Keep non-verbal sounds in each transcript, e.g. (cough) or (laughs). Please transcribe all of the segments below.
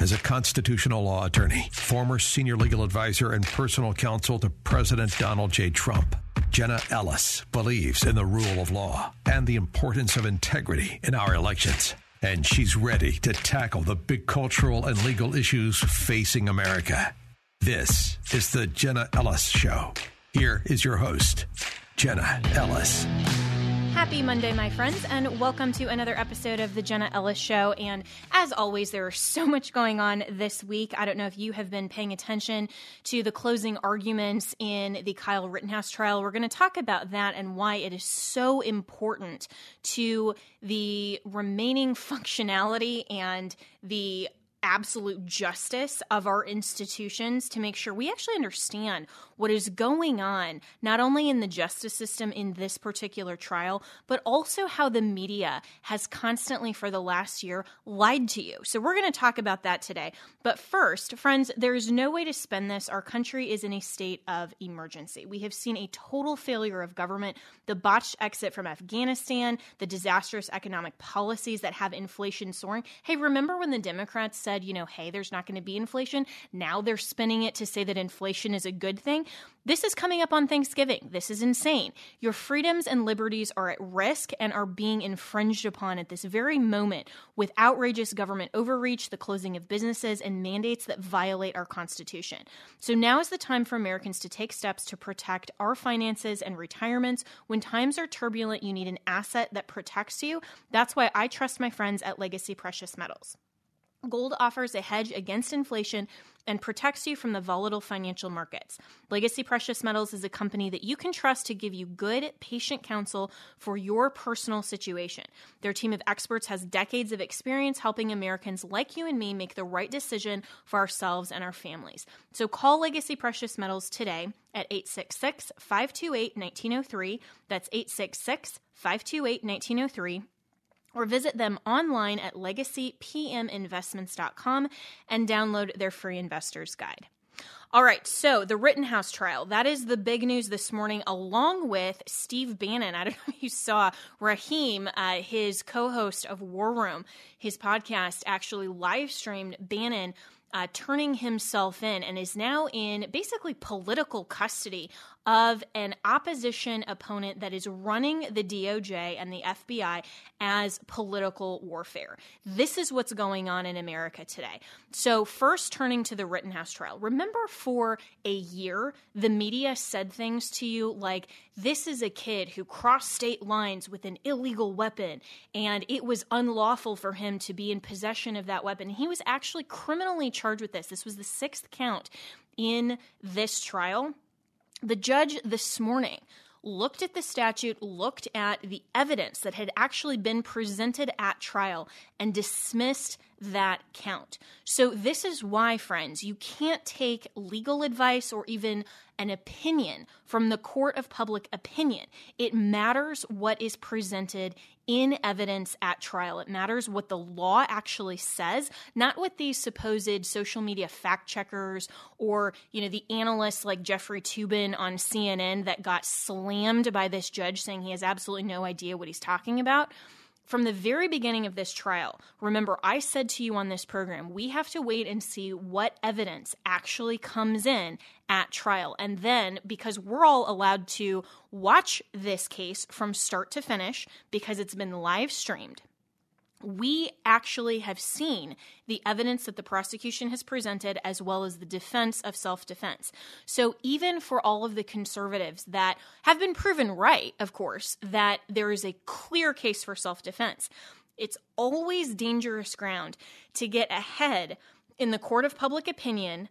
As a constitutional law attorney, former senior legal advisor, and personal counsel to President Donald J. Trump, Jenna Ellis believes in the rule of law and the importance of integrity in our elections. And she's ready to tackle the big cultural and legal issues facing America. This is the Jenna Ellis Show. Here is your host, Jenna Ellis. Happy Monday, my friends, and welcome to another episode of the Jenna Ellis Show. And as always, there is so much going on this week. I don't know if you have been paying attention to the closing arguments in the Kyle Rittenhouse trial. We're going to talk about that and why it is so important to the remaining (laughs) functionality and the absolute justice of our institutions to make sure we actually understand what is going on, not only in the justice system in this particular trial, but also how the media has constantly for the last year lied to you. So we're going to talk about that today. But first, friends, there is no way to spend this. Our country is in a state of emergency. We have seen a total failure of government, the botched exit from Afghanistan, the disastrous economic policies that have inflation soaring. Hey, remember when the Democrats said, you know, hey, there's not going to be inflation? Now they're spinning it to say that inflation is a good thing. This is coming up on Thanksgiving. This is insane. Your freedoms and liberties are at risk and are being infringed upon at this very moment with outrageous government overreach, the closing of businesses, and mandates that violate our Constitution. So now is the time for Americans to take steps to protect our finances and retirements. When times are turbulent, you need an asset that protects you. That's why I trust my friends at Legacy Precious Metals. Gold offers a hedge against inflation and protects you from the volatile financial markets. Legacy Precious Metals is a company that you can trust to give you good, patient counsel for your personal situation. Their team of experts has decades of experience helping Americans like you and me make the right decision for ourselves and our families. So call Legacy Precious Metals today at 866 528 1903. That's 866 528 1903 or visit them online at legacypminvestments.com and download their free investor's guide. All right, so the Rittenhouse trial, that is the big news this morning, along with Steve Bannon. I don't (laughs) know if you saw Raheem, uh, his co host of War Room, his podcast actually live streamed Bannon uh, turning himself in and is now in basically political custody of an opposition opponent that is running the DOJ and the FBI as political warfare. This is what's going on in America today. So, first turning to the Rittenhouse trial, remember for a year, the media said things to you like, this is a kid who crossed state lines with an illegal weapon, and it was unlawful for him to be in possession of that weapon. He was actually criminally charged with this. This was the sixth count in this trial. The judge this morning looked at the statute, looked at the evidence that had actually been presented at trial, and dismissed that count. So, this is why, friends, you can't take legal advice or even an opinion from the court of public opinion. It matters what is presented in evidence at trial. It matters what the law actually says, not what these supposed social media fact checkers or, you know, the analysts like Jeffrey Toobin on CNN that got slammed by this judge saying he has absolutely no idea what he's talking about. From the very beginning of this trial, remember, I said to you on this program, we have to wait and see what evidence actually comes in at trial. And then, because we're all allowed to watch this case from start to finish because it's been live streamed, we actually have seen the evidence that the prosecution has presented as well as the defense of self defense. So, even for all of the conservatives that have been proven right, of course, that there is a clear case for self defense, it's always dangerous ground to get ahead in the court of public opinion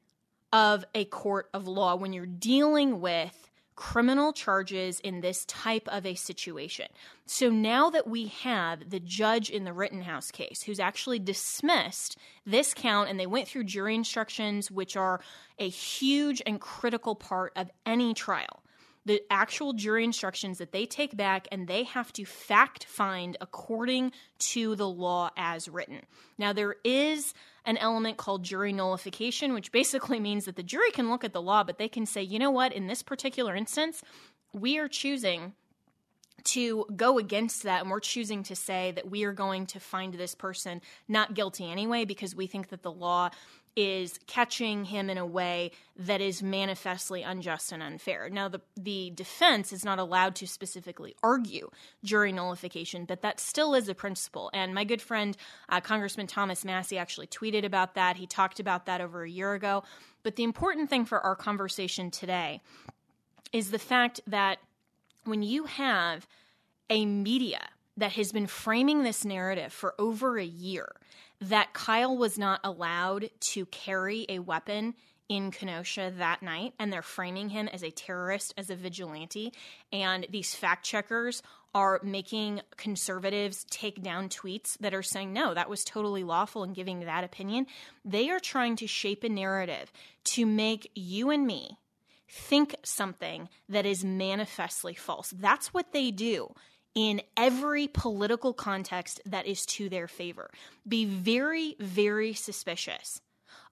of a court of law when you're dealing with criminal charges in this type of a situation. So now that we have the judge in the Rittenhouse case who's actually dismissed this count and they went through jury instructions, which are a huge and critical part of any trial the actual jury instructions that they take back and they have to fact find according to the law as written. Now, there is an element called jury nullification, which basically (laughs) means that the jury can look at the law, but they can say, you know what, in this particular instance, we are choosing to go against that and we're choosing to say that we are going to find this person not guilty anyway because we think that the law is catching him in a way that is manifestly unjust and unfair. Now, the, the defense is not allowed to specifically argue jury nullification, but that still is a principle. And my good friend, uh, Congressman Thomas Massie, actually tweeted about that. He talked about that over a year ago. But the important thing for our conversation today is the fact that when you have a media that has been framing this narrative for over a year that Kyle was not allowed to carry a weapon in Kenosha that night, and they're framing him as a terrorist, as a vigilante. And these fact checkers are making conservatives take down tweets that are saying, no, that was totally lawful and giving that opinion. They are trying to shape a narrative to make you and me think something that is manifestly false. That's what they do in every political context that is to their favor. Be very, very suspicious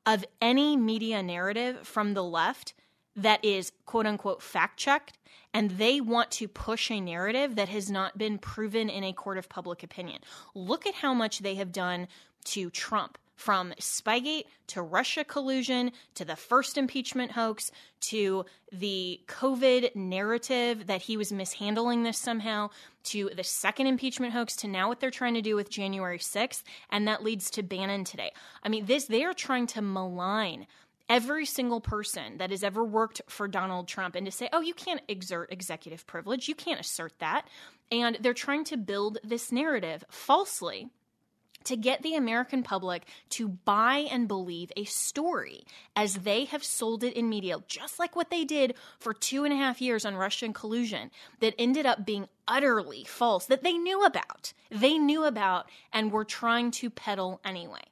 of any media narrative from the left that is quote unquote fact checked and they want to push a narrative that has not been proven in a court of public opinion. Look at how much they have done to Trump from Spygate to Russia collusion to the first impeachment hoax to the COVID narrative that he was mishandling this somehow to the second impeachment hoax to now what they're trying to do with January 6th. And that leads to Bannon today. I mean, this, they are trying to malign every single person that has ever worked for Donald Trump and to say, oh, you can't exert executive privilege. You can't assert that. And they're trying to build this narrative falsely to get the American public to buy and believe a story as they have sold it in media, just like what they did for two and a half years on Russian collusion, that ended up being utterly false, that they knew about. They knew about and were trying to peddle anyway.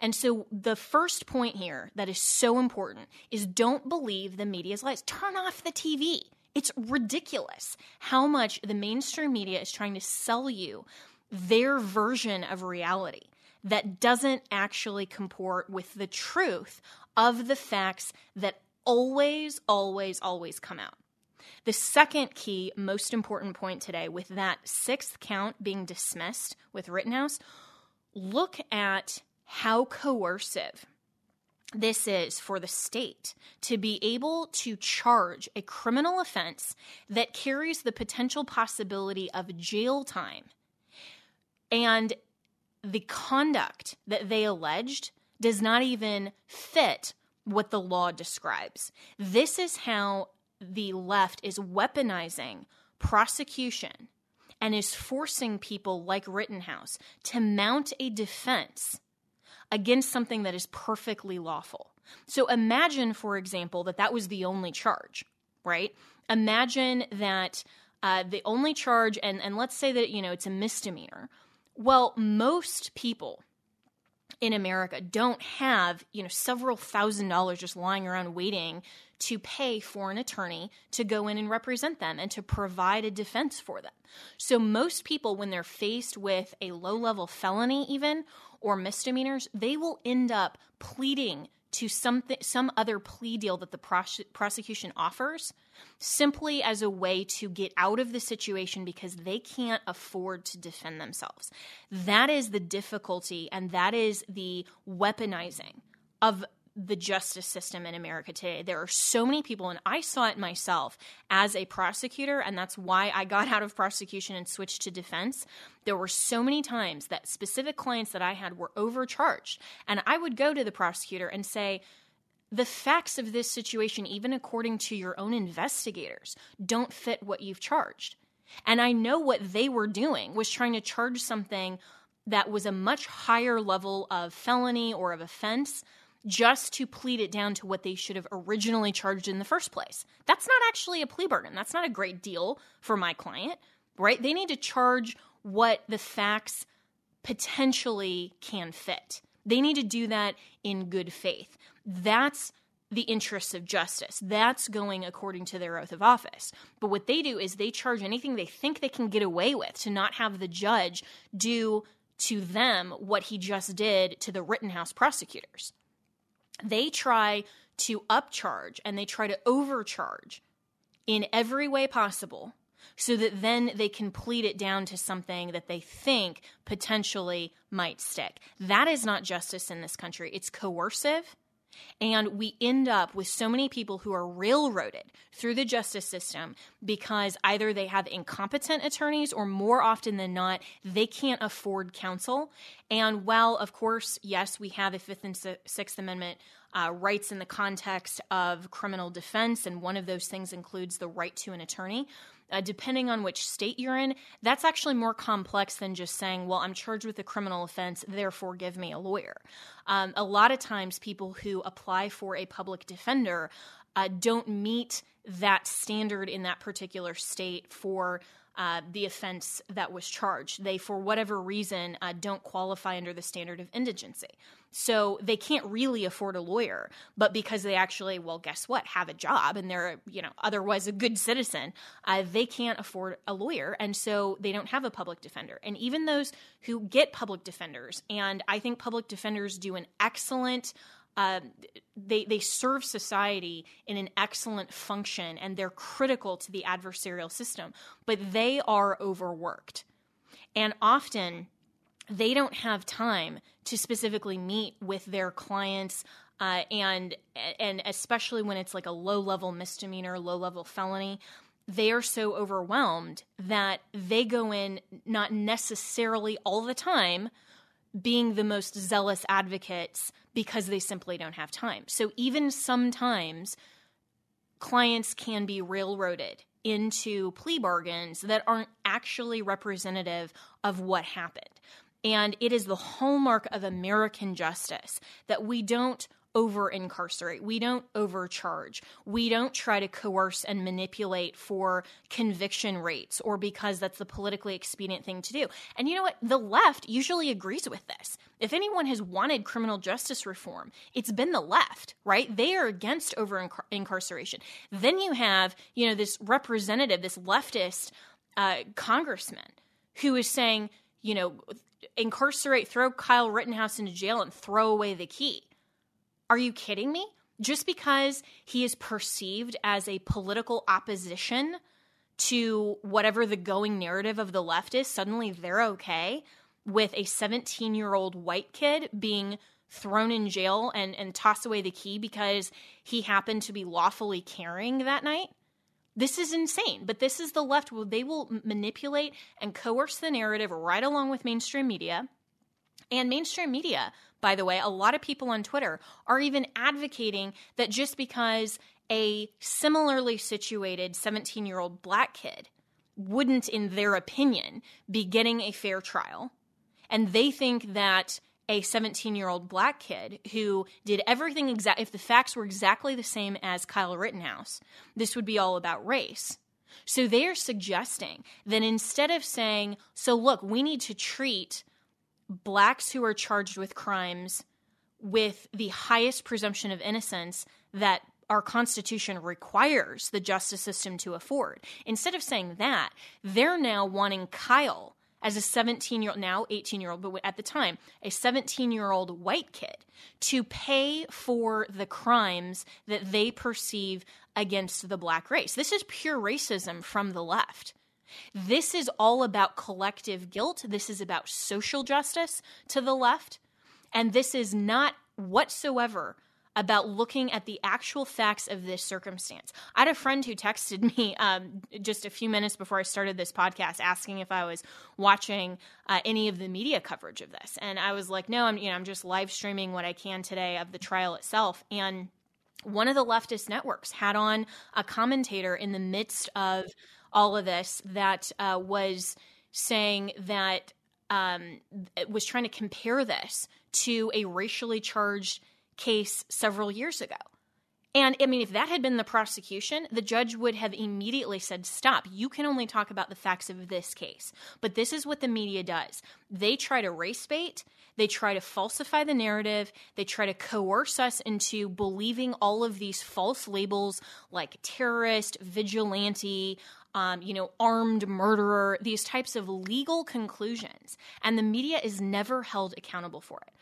And so the first point here that is so important is don't believe the media's lies. Turn off the TV. It's ridiculous how much the mainstream media is trying to sell you their version of reality that doesn't actually comport with the truth of the facts that always, always, always come out. The second key, most important point today, with that sixth count being dismissed with Rittenhouse, look at how coercive this is for the state to be able to charge a criminal offense that carries the potential possibility of jail time and the conduct that they alleged does not even fit what the law describes. This is how the left is weaponizing prosecution and is forcing people like Rittenhouse to mount a defense against something that is perfectly lawful. So imagine, for example, that that was the only charge, right? Imagine that uh, the only charge, and, and let's say that, you know, it's a misdemeanor well, most people in America don't have, you know, several thousand dollars just lying around waiting to pay for an attorney to go in and represent them and to provide a defense for them. So most people when they're faced with a low-level felony even or misdemeanors, they will end up pleading to something some other plea deal that the pros- prosecution offers simply as a way to get out of the situation because they can't afford to defend themselves. That is the difficulty and that is the weaponizing of the justice system in America today. There are so many people, and I saw it myself as a prosecutor, and that's why I got out of prosecution and switched to defense. There were so many times that specific clients that I had were overcharged, and I would go to the prosecutor and say, the facts of this situation, even according to your own investigators, don't fit what you've charged. And I know what they were doing was trying to charge something that was a much higher level of felony or of offense just to plead it down to what they should have originally charged in the first place. That's not actually a plea bargain. That's not a great deal for my client, right? They need to charge what the facts potentially can fit. They need to do that in good faith. That's the interests of justice. That's going according to their oath of office. But what they do is they charge anything they think they can get away with to not have the judge do to them what he just did to the Rittenhouse prosecutors they try to upcharge and they try to overcharge in every way possible so that then they can plead it down to something that they think potentially might stick. That is not justice in this country. It's coercive and we end up with so many people who are railroaded through the justice system because either they have incompetent attorneys or more often than not, they can't afford counsel. And while, of course, yes, we have a Fifth and Sixth Amendment uh, rights in the context of criminal defense, and one of those things includes the right to an attorney uh, depending on which state you're in, that's actually more complex than just saying, well, I'm charged with a criminal offense, therefore give me a lawyer. Um, a lot of times, people who apply for a public defender uh, don't meet that standard in that particular state for uh, the offense that was charged. They, for whatever reason, uh, don't qualify under the standard of indigency. So they can't really afford a lawyer, but because they actually, well, guess what, have a job and they're, you know, otherwise a good citizen, uh, they can't afford a lawyer. And so they don't have a public defender. And even those who get public defenders, and I think public defenders do an excellent uh, they they serve society in an excellent function and they're critical to the adversarial system, but they are overworked, and often they don't have time to specifically meet with their clients. Uh, and and especially when it's like a low level misdemeanor, low level felony, they are so overwhelmed that they go in not necessarily all the time being the most zealous advocates because they simply don't have time. So even sometimes clients can be railroaded into plea bargains that aren't actually representative of what happened. And it is the hallmark of American justice that we don't over incarcerate. We don't overcharge. We don't try to coerce and manipulate for conviction rates or because that's the politically expedient thing to do. And you know what? The left usually agrees with this. If anyone has wanted criminal justice reform, it's been the left, right? They are against over incarceration. Then you have, you know, this representative, this leftist uh, congressman who is saying, you know, incarcerate, throw Kyle Rittenhouse into jail and throw away the key. Are you kidding me? Just because he is perceived as a political opposition to whatever the going narrative of the left is, suddenly they're okay with a 17 year old white kid being thrown in jail and, and toss away the key because he happened to be lawfully carrying that night. This is insane, but this is the left. They will manipulate and coerce the narrative right along with mainstream media. And mainstream media, by the way, a lot of people on Twitter are even advocating that just because a similarly situated 17 year old black kid wouldn't, in their opinion, be getting a fair trial, and they think that a 17 year old black kid who did everything exact if the facts were exactly the same as Kyle Rittenhouse, this would be all about race. So they are suggesting that instead of saying, so look, we need to treat blacks who are charged with crimes with the highest presumption of innocence that our Constitution requires the justice system to afford. Instead of saying that, they're now wanting Kyle as a 17 year old, now 18 year old, but at the time, a 17 year old white kid to pay for the crimes that they perceive against the black race. This is pure racism from the left. This is all about collective guilt. This is about social justice to the left. And this is not whatsoever about looking at the actual facts of this circumstance. I had a friend who texted me um, just a few minutes before I started this podcast asking if I was watching uh, any of the media coverage of this, and I was like, "No, I'm you know I'm just live streaming what I can today of the trial itself." And one of the leftist networks had on a commentator in the midst of all of this that uh, was saying that um, was trying to compare this to a racially charged case several years ago. And I mean, if that had been the prosecution, the judge would have immediately said, Stop, you can only talk about the facts of this case. But this is what the media does they try to race bait, they try to falsify the narrative, they try to coerce us into believing all of these false labels like terrorist, vigilante, um, you know, armed murderer, these types of legal conclusions. And the media is never held accountable for it.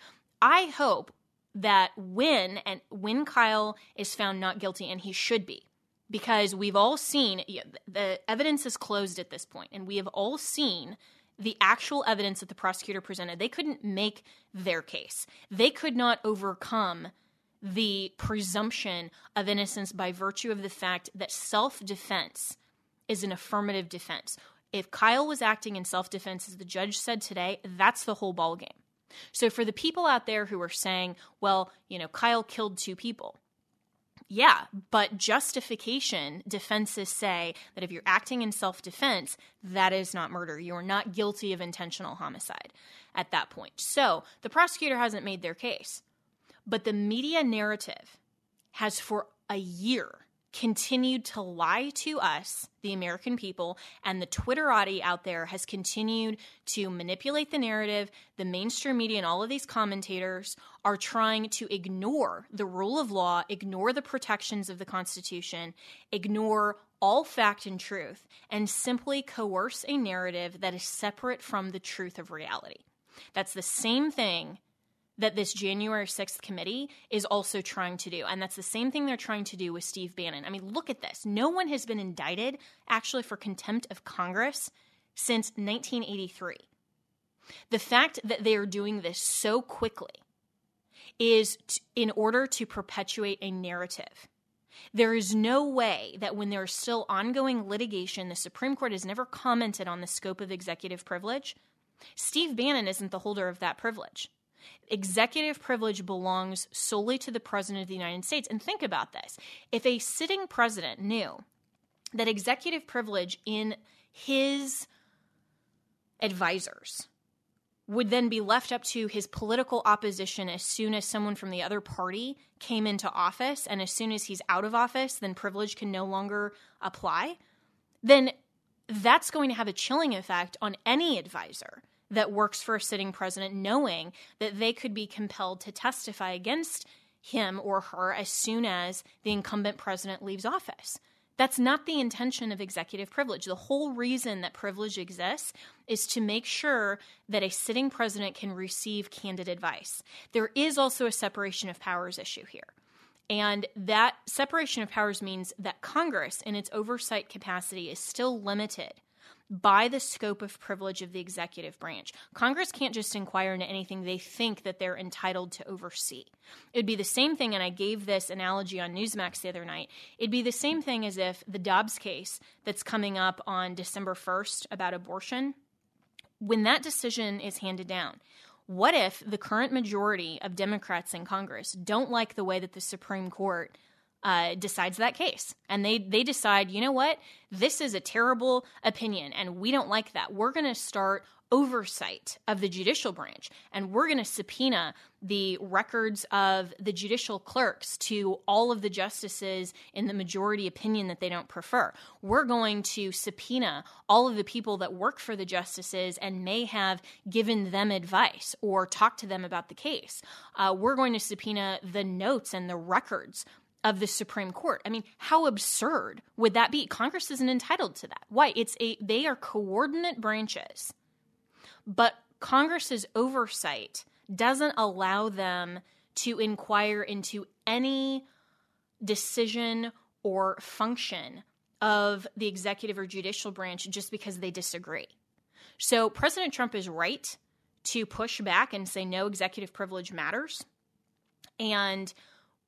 I hope that when and when Kyle is found not guilty, and he should be, because we've all seen the evidence is closed at this point, and we have all seen the actual evidence that the prosecutor presented. They couldn't make their case, they could not overcome the presumption of innocence by virtue of the fact that self defense is an affirmative defense. If Kyle was acting in self defense, as the judge said today, that's the whole ballgame. So for the people out there who are saying, well, you know, Kyle killed two people, yeah, but justification defenses say that if you're acting in self defense, that is not murder. You are not guilty of intentional homicide at that point. So the prosecutor hasn't made their case. But the media narrative has for a year continued to lie to us, the American people, and the Twitterati out there has continued to manipulate the narrative. The mainstream media and all of these commentators are trying to ignore the rule of law, ignore the protections of the Constitution, ignore all fact and truth, and simply coerce a narrative that is separate from the truth of reality. That's the same thing that this January 6th committee is also trying to do. And that's the same thing they're trying to do with Steve Bannon. I mean, look at this. No one has been indicted actually for contempt of Congress since 1983. The fact that they are doing this so quickly is t- in order to perpetuate a narrative. There is no way that when there is still ongoing litigation, the Supreme Court has never commented on the scope of executive privilege. Steve Bannon isn't the holder of that privilege. Executive privilege belongs solely to the President of the United States. And think about this if a sitting president knew that executive privilege in his advisors would then be left up to his political opposition as soon as someone from the other party came into office, and as soon as he's out of office, then privilege can no longer apply, then that's going to have a chilling effect on any advisor that works for a sitting president, knowing that they could be compelled to testify against him or her as soon as the incumbent president leaves office. That's not the intention of executive privilege. The whole reason that privilege exists is to make sure that a sitting president can receive candid advice. There is also a separation of powers issue here. And that separation of powers means that Congress, in its oversight capacity, is still limited by the scope of privilege of the executive branch. Congress can't just inquire into anything they think that they're entitled to oversee. It'd be the same thing, and I gave this analogy on Newsmax the other night. It'd be the same thing as if the Dobbs case that's coming up on December 1st about abortion, when that decision is handed down, what if the current majority of Democrats in Congress don't like the way that the Supreme Court uh, decides that case. And they, they decide, you know what, this is a terrible opinion and we don't like that. We're going to start oversight of the judicial branch and we're going to subpoena the records of the judicial clerks to all of the justices in the majority opinion that they don't prefer. We're going to subpoena all of the people that work for the justices and may have given them advice or talked to them about the case. Uh, we're going to subpoena the notes and the records of the Supreme Court. I mean, how absurd would that be? Congress isn't entitled to that. Why? It's a they are coordinate branches. But Congress's oversight doesn't allow them to inquire into any decision or function of the executive or judicial branch just because they disagree. So President Trump is right to push back and say no executive privilege matters. And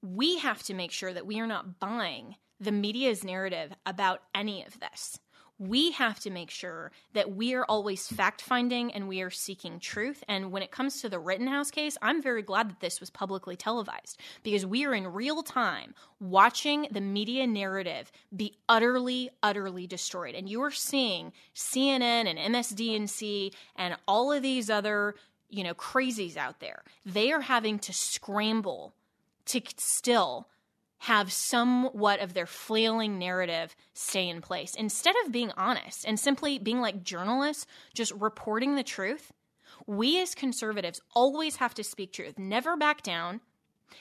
we have to make sure that we are not buying the media's narrative about any of this. We have to make sure that we are always fact finding and we are seeking truth. And when it comes to the Rittenhouse case, I'm very glad that this was publicly televised because we are in real time watching the media narrative be utterly, utterly destroyed. And you are seeing CNN and MSDNC and all of these other, you know, crazies out there. They are having to scramble to still have somewhat of their flailing narrative stay in place instead of being honest and simply being like journalists, just reporting the truth. We as conservatives always have to speak truth, never back down.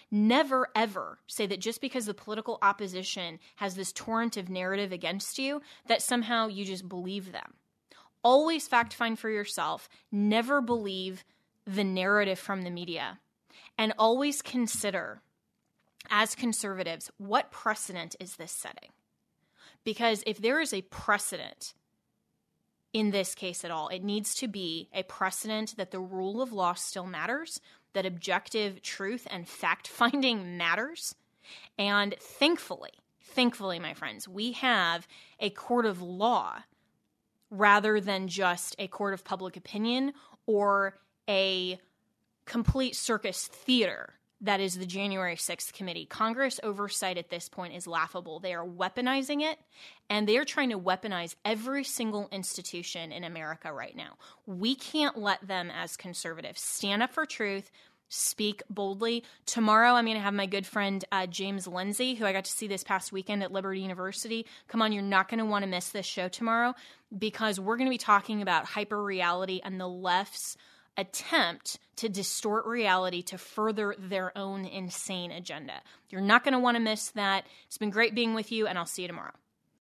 Never ever say that just because the political opposition has this torrent of narrative against you, that somehow you just believe them. Always fact find for yourself. Never believe the narrative from the media. And always consider as conservatives, what precedent is this setting? Because if there is a precedent in this case at all, it needs to be a precedent that the rule of law still matters, that objective truth and fact finding (laughs) matters. And thankfully, thankfully, my friends, we have a court of law rather than just a court of public opinion or a complete circus theater that is the January 6th committee. Congress oversight at this point is laughable. They are weaponizing it, and they are trying to weaponize every single institution in America right now. We can't let them, as conservatives, stand up for truth. Speak boldly. Tomorrow, I'm going to have my good friend uh, James Lindsay, who I got to see this past weekend at Liberty University. Come on, you're not going to want to miss this show tomorrow because we're going to be talking about hyper reality and the left's attempt to distort reality to further their own insane agenda. You're not going to want to miss that. It's been great being with you, and I'll see you tomorrow.